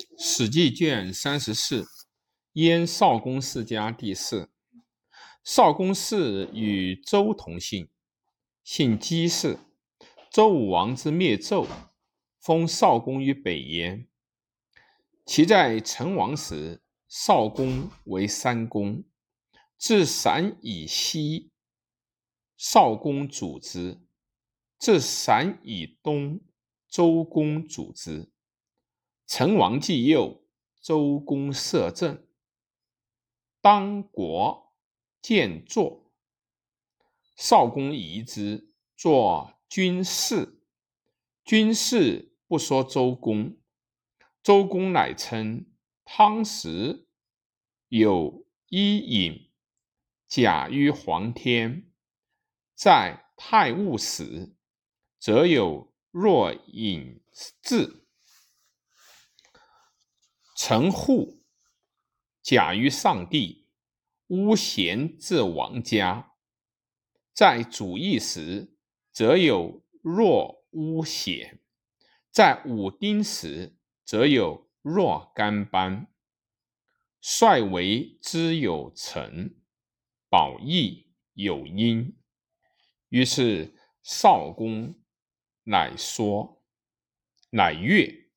《史记》卷三十四，燕少公世家第四。少公氏与周同姓，姓姬氏。周武王之灭纣，封少公于北燕。其在成王时，少公为三公。至陕以西，少公主之；至陕以东，周公主之。成王既幼，周公摄政。当国建作，少公疑之，作军事。军事不说周公，周公乃称汤时有伊尹。甲于黄天，在太戊时，则有若隐志。臣户假于上帝，巫贤至王家，在主义时，则有若巫贤；在武丁时，则有若干班。帅为之有成。宝义有因，于是少公乃说，乃悦。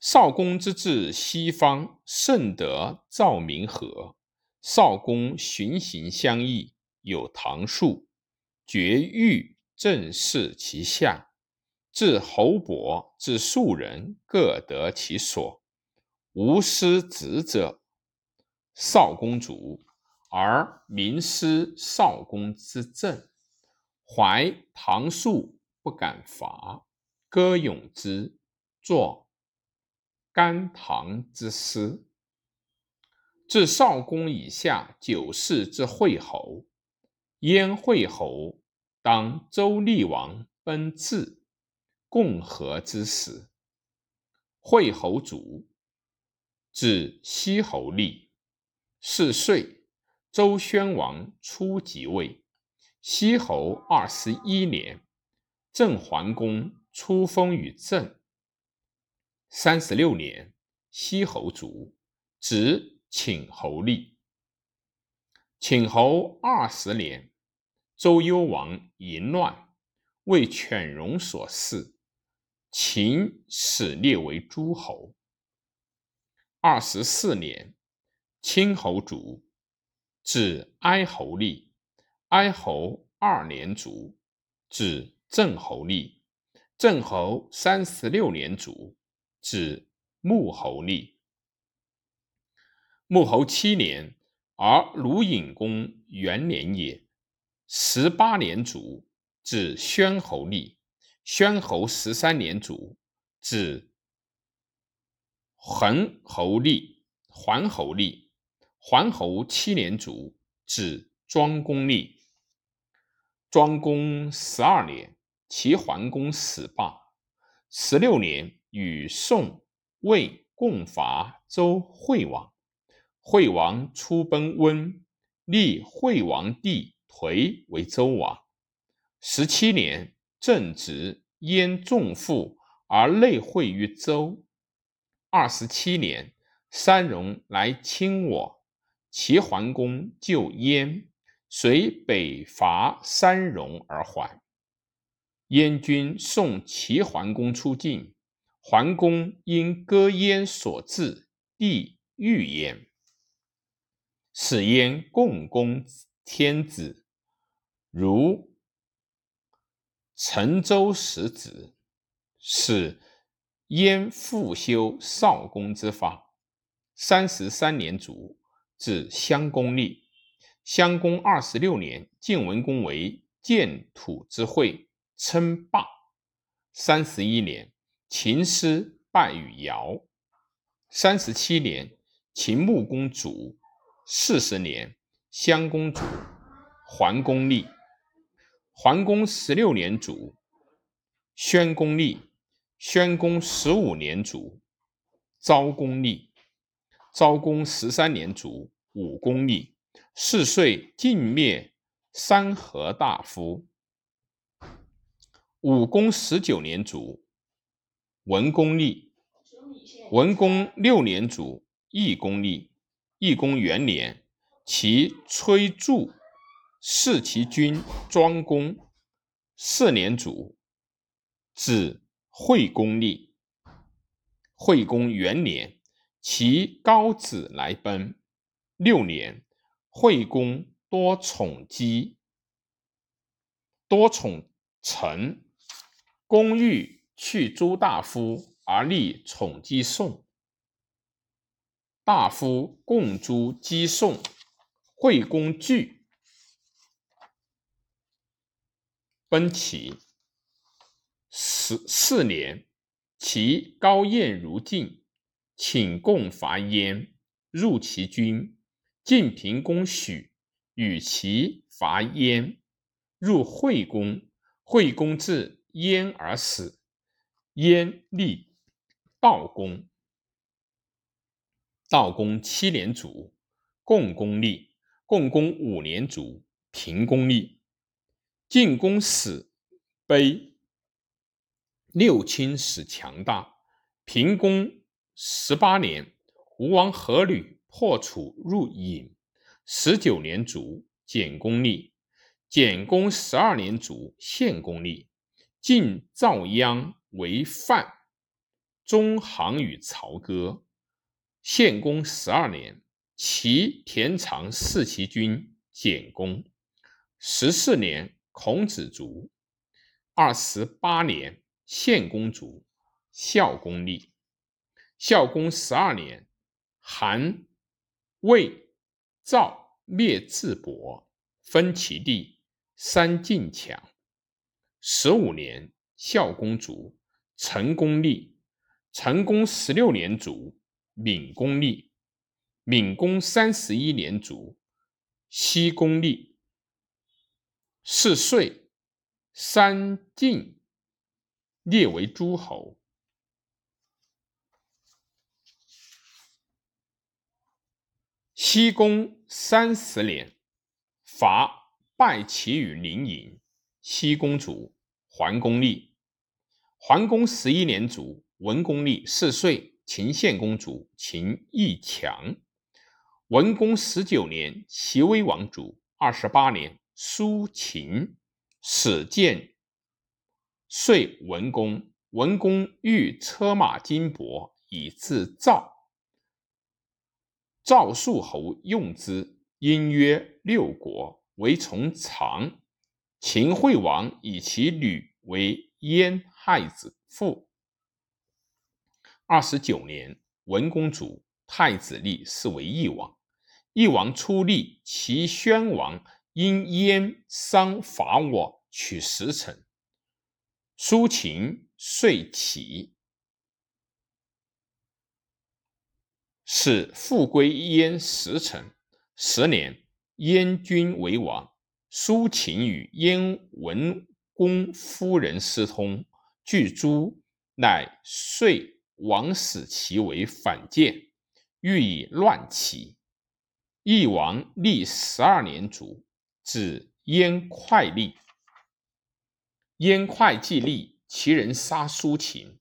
少公之至西方，甚得赵明和。少公循行相异，有唐术，绝域正视其下，至侯伯，至庶人，各得其所，无失职者。少公主。而民师少公之政，怀唐术不敢伐，歌咏之，作甘棠之诗。至少公以下九世之惠侯，燕惠侯当周厉王奔至，共和之时，惠侯主，至西侯立，是岁。周宣王初即位，西侯二十一年，郑桓公初封于郑。三十六年，西侯卒，子请侯立。请侯二十年，周幽王淫乱，为犬戎所弑，秦始列为诸侯。二十四年，清侯卒。至哀侯立，哀侯二年卒，至郑侯立，郑侯三十六年卒，至穆侯立，穆侯七年，而鲁隐公元年也，十八年卒，至宣侯立，宣侯十三年卒，至桓侯立，桓侯立。桓侯七年卒，至庄公立。庄公十二年，齐桓公死罢。十六年，与宋、魏共伐周惠王。惠王出奔温，立惠王弟颓为周王。十七年，正值燕重负而内惠于周。二十七年，三戎来侵我。齐桓公救燕，随北伐三戎而还。燕军送齐桓公出境，桓公因割燕所至，帝欲燕，使燕共攻天子，如陈州十子，使燕复修少公之法。三十三年卒。至襄公立，襄公二十六年，晋文公为建土之会，称霸。三十一年，秦师败于尧。三十七年，秦穆公卒。四十年，襄公卒，桓公立。桓公十六年卒，宣公立。宣公十五年卒，昭公立。昭公十三年卒，武公立。四岁尽灭三河大夫。武公十九年卒，文公立。文公六年卒，义公立。义公元年，其崔杼弑其君庄公。四年卒，子惠公立。惠公元年，其高子来奔。六年，惠公多宠姬，多宠臣。公欲去诸大夫，而立宠姬宋。大夫共诛姬宋，惠公惧，奔齐。十四年，其高宴如晋，请共伐燕，入其军。晋平公许，与其伐燕，入惠公。惠公至燕而死，燕立悼公。道公七年卒，共公立。共公五年卒，平公立。晋公死，悲。六卿始强大。平公十八年，吴王阖闾破楚入郢，十九年卒，简公立。简公十二年卒，献公立。晋赵鞅为范，中行与曹歌。献公十二年，齐田常弑其君简公。十四年，孔子卒。二十八年，献公卒，孝公立。孝公十二年，韩、魏、赵灭智伯，分其地，三晋强。十五年，孝公卒，成公立。成公十六年卒。闵公立，闵公三十一年卒，西公立。是岁，三晋列为诸侯。西公三十年，伐败齐于临沂，僖公卒，桓公立。桓公十一年卒，文公立。四岁。秦献公主，秦义强。文公十九年，齐威王卒。二十八年，苏秦始建，遂文公。文公欲车马金帛以自赵，赵肃侯用之，因曰：“六国为从长。”秦惠王以其女为燕太子傅。二十九年，文公主，太子立，是为义王。义王初立，齐宣王因燕商伐我，取十城。苏秦遂起，使复归燕十城。十年，燕君为王。苏秦与燕文公夫人私通，具诛，乃遂。王使其为反间，欲以乱齐。义王立十二年卒，子燕快立。燕快既立，其人杀苏秦。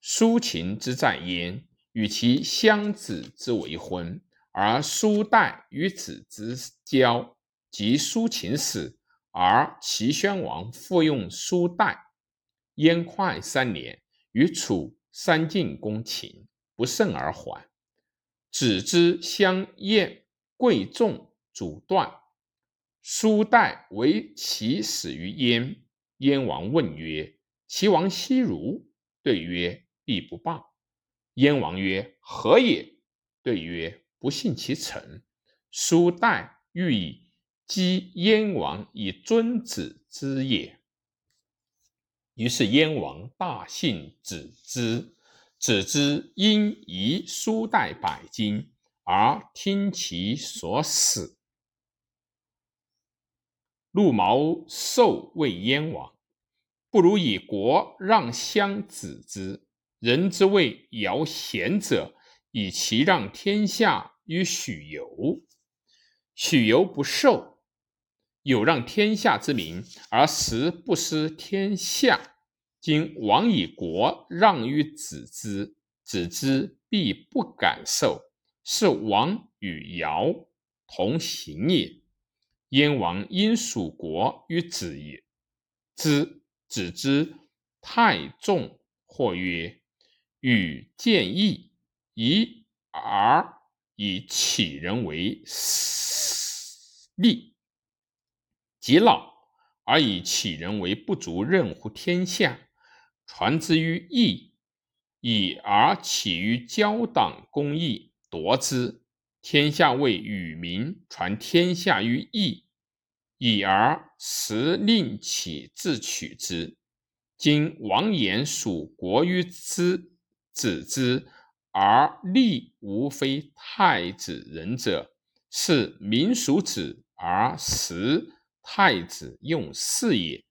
苏秦之在燕，与其相子之为婚，而苏代与子之交。及苏秦死，而齐宣王复用苏代。燕快三年，与楚。三晋攻秦，不胜而还。子之相厌，贵重，阻断。苏代为其死于燕。燕王问曰：“齐王奚如？”对曰：“必不报。”燕王曰：“何也？”对曰：“不信其臣。”苏代欲以击燕王以尊子之也。于是燕王大信子之，子之因遗书代百金，而听其所死。陆毛受为燕王，不如以国让相子之。人之谓尧贤者，以其让天下于许由。许由不受。有让天下之民，而实不失天下。今王以国让于子之，子之必不敢受，是王与尧同行也。燕王因属国于子也，之子之太重，或曰：“与见义，以而以启人为利；及老而以启人为不足任乎天下，传之于义，以而起于交党公义，夺之。天下为与民，传天下于义，以而时令起自取之。今王言属国于之子之，而立无非太子人者，是民属子而实太子用事也。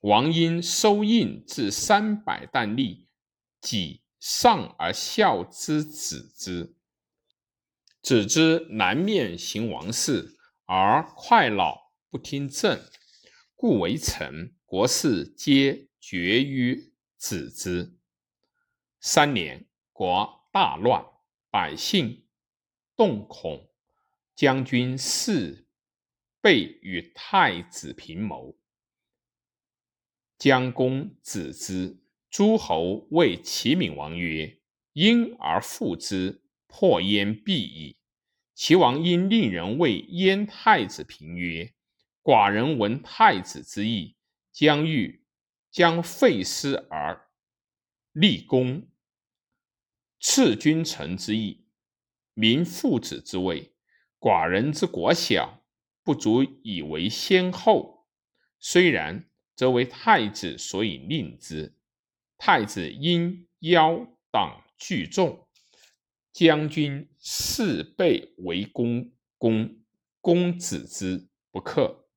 王因收印至三百担粟，己上而孝之子之。子之南面行王事，而快老不听政，故为臣。国事皆决于子之。三年，国大乱，百姓动恐。将军事备与太子平谋，将攻子之。诸侯谓齐闵王曰：“因而复之，破燕必矣。”齐王因令人谓燕太子平曰：“寡人闻太子之意，将欲将废师而立功。”赐君臣之义，民父子之位。寡人之国小，不足以为先后。虽然，则为太子所以令之。太子因邀党聚众，将军事备为公公公子之不克。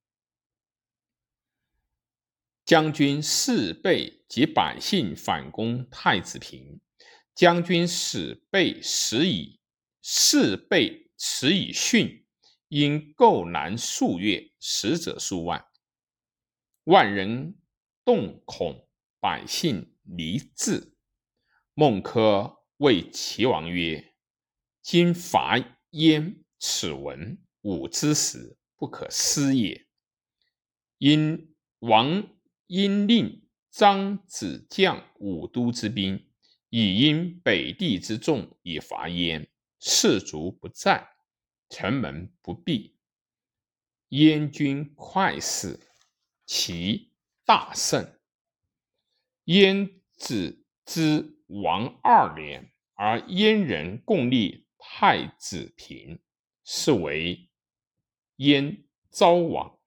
将军事备及百姓反攻太子平。将军使备时以士备时以训，因构难数月，死者数万，万人动恐，百姓离至。孟轲谓齐王曰：“今伐燕，此文武之时，不可失也。”因王因令张子将武都之兵。以因北地之众以伐燕，士卒不在，城门不闭。燕军快逝，其大胜。燕子之王二年，而燕人共立太子平，是为燕昭王。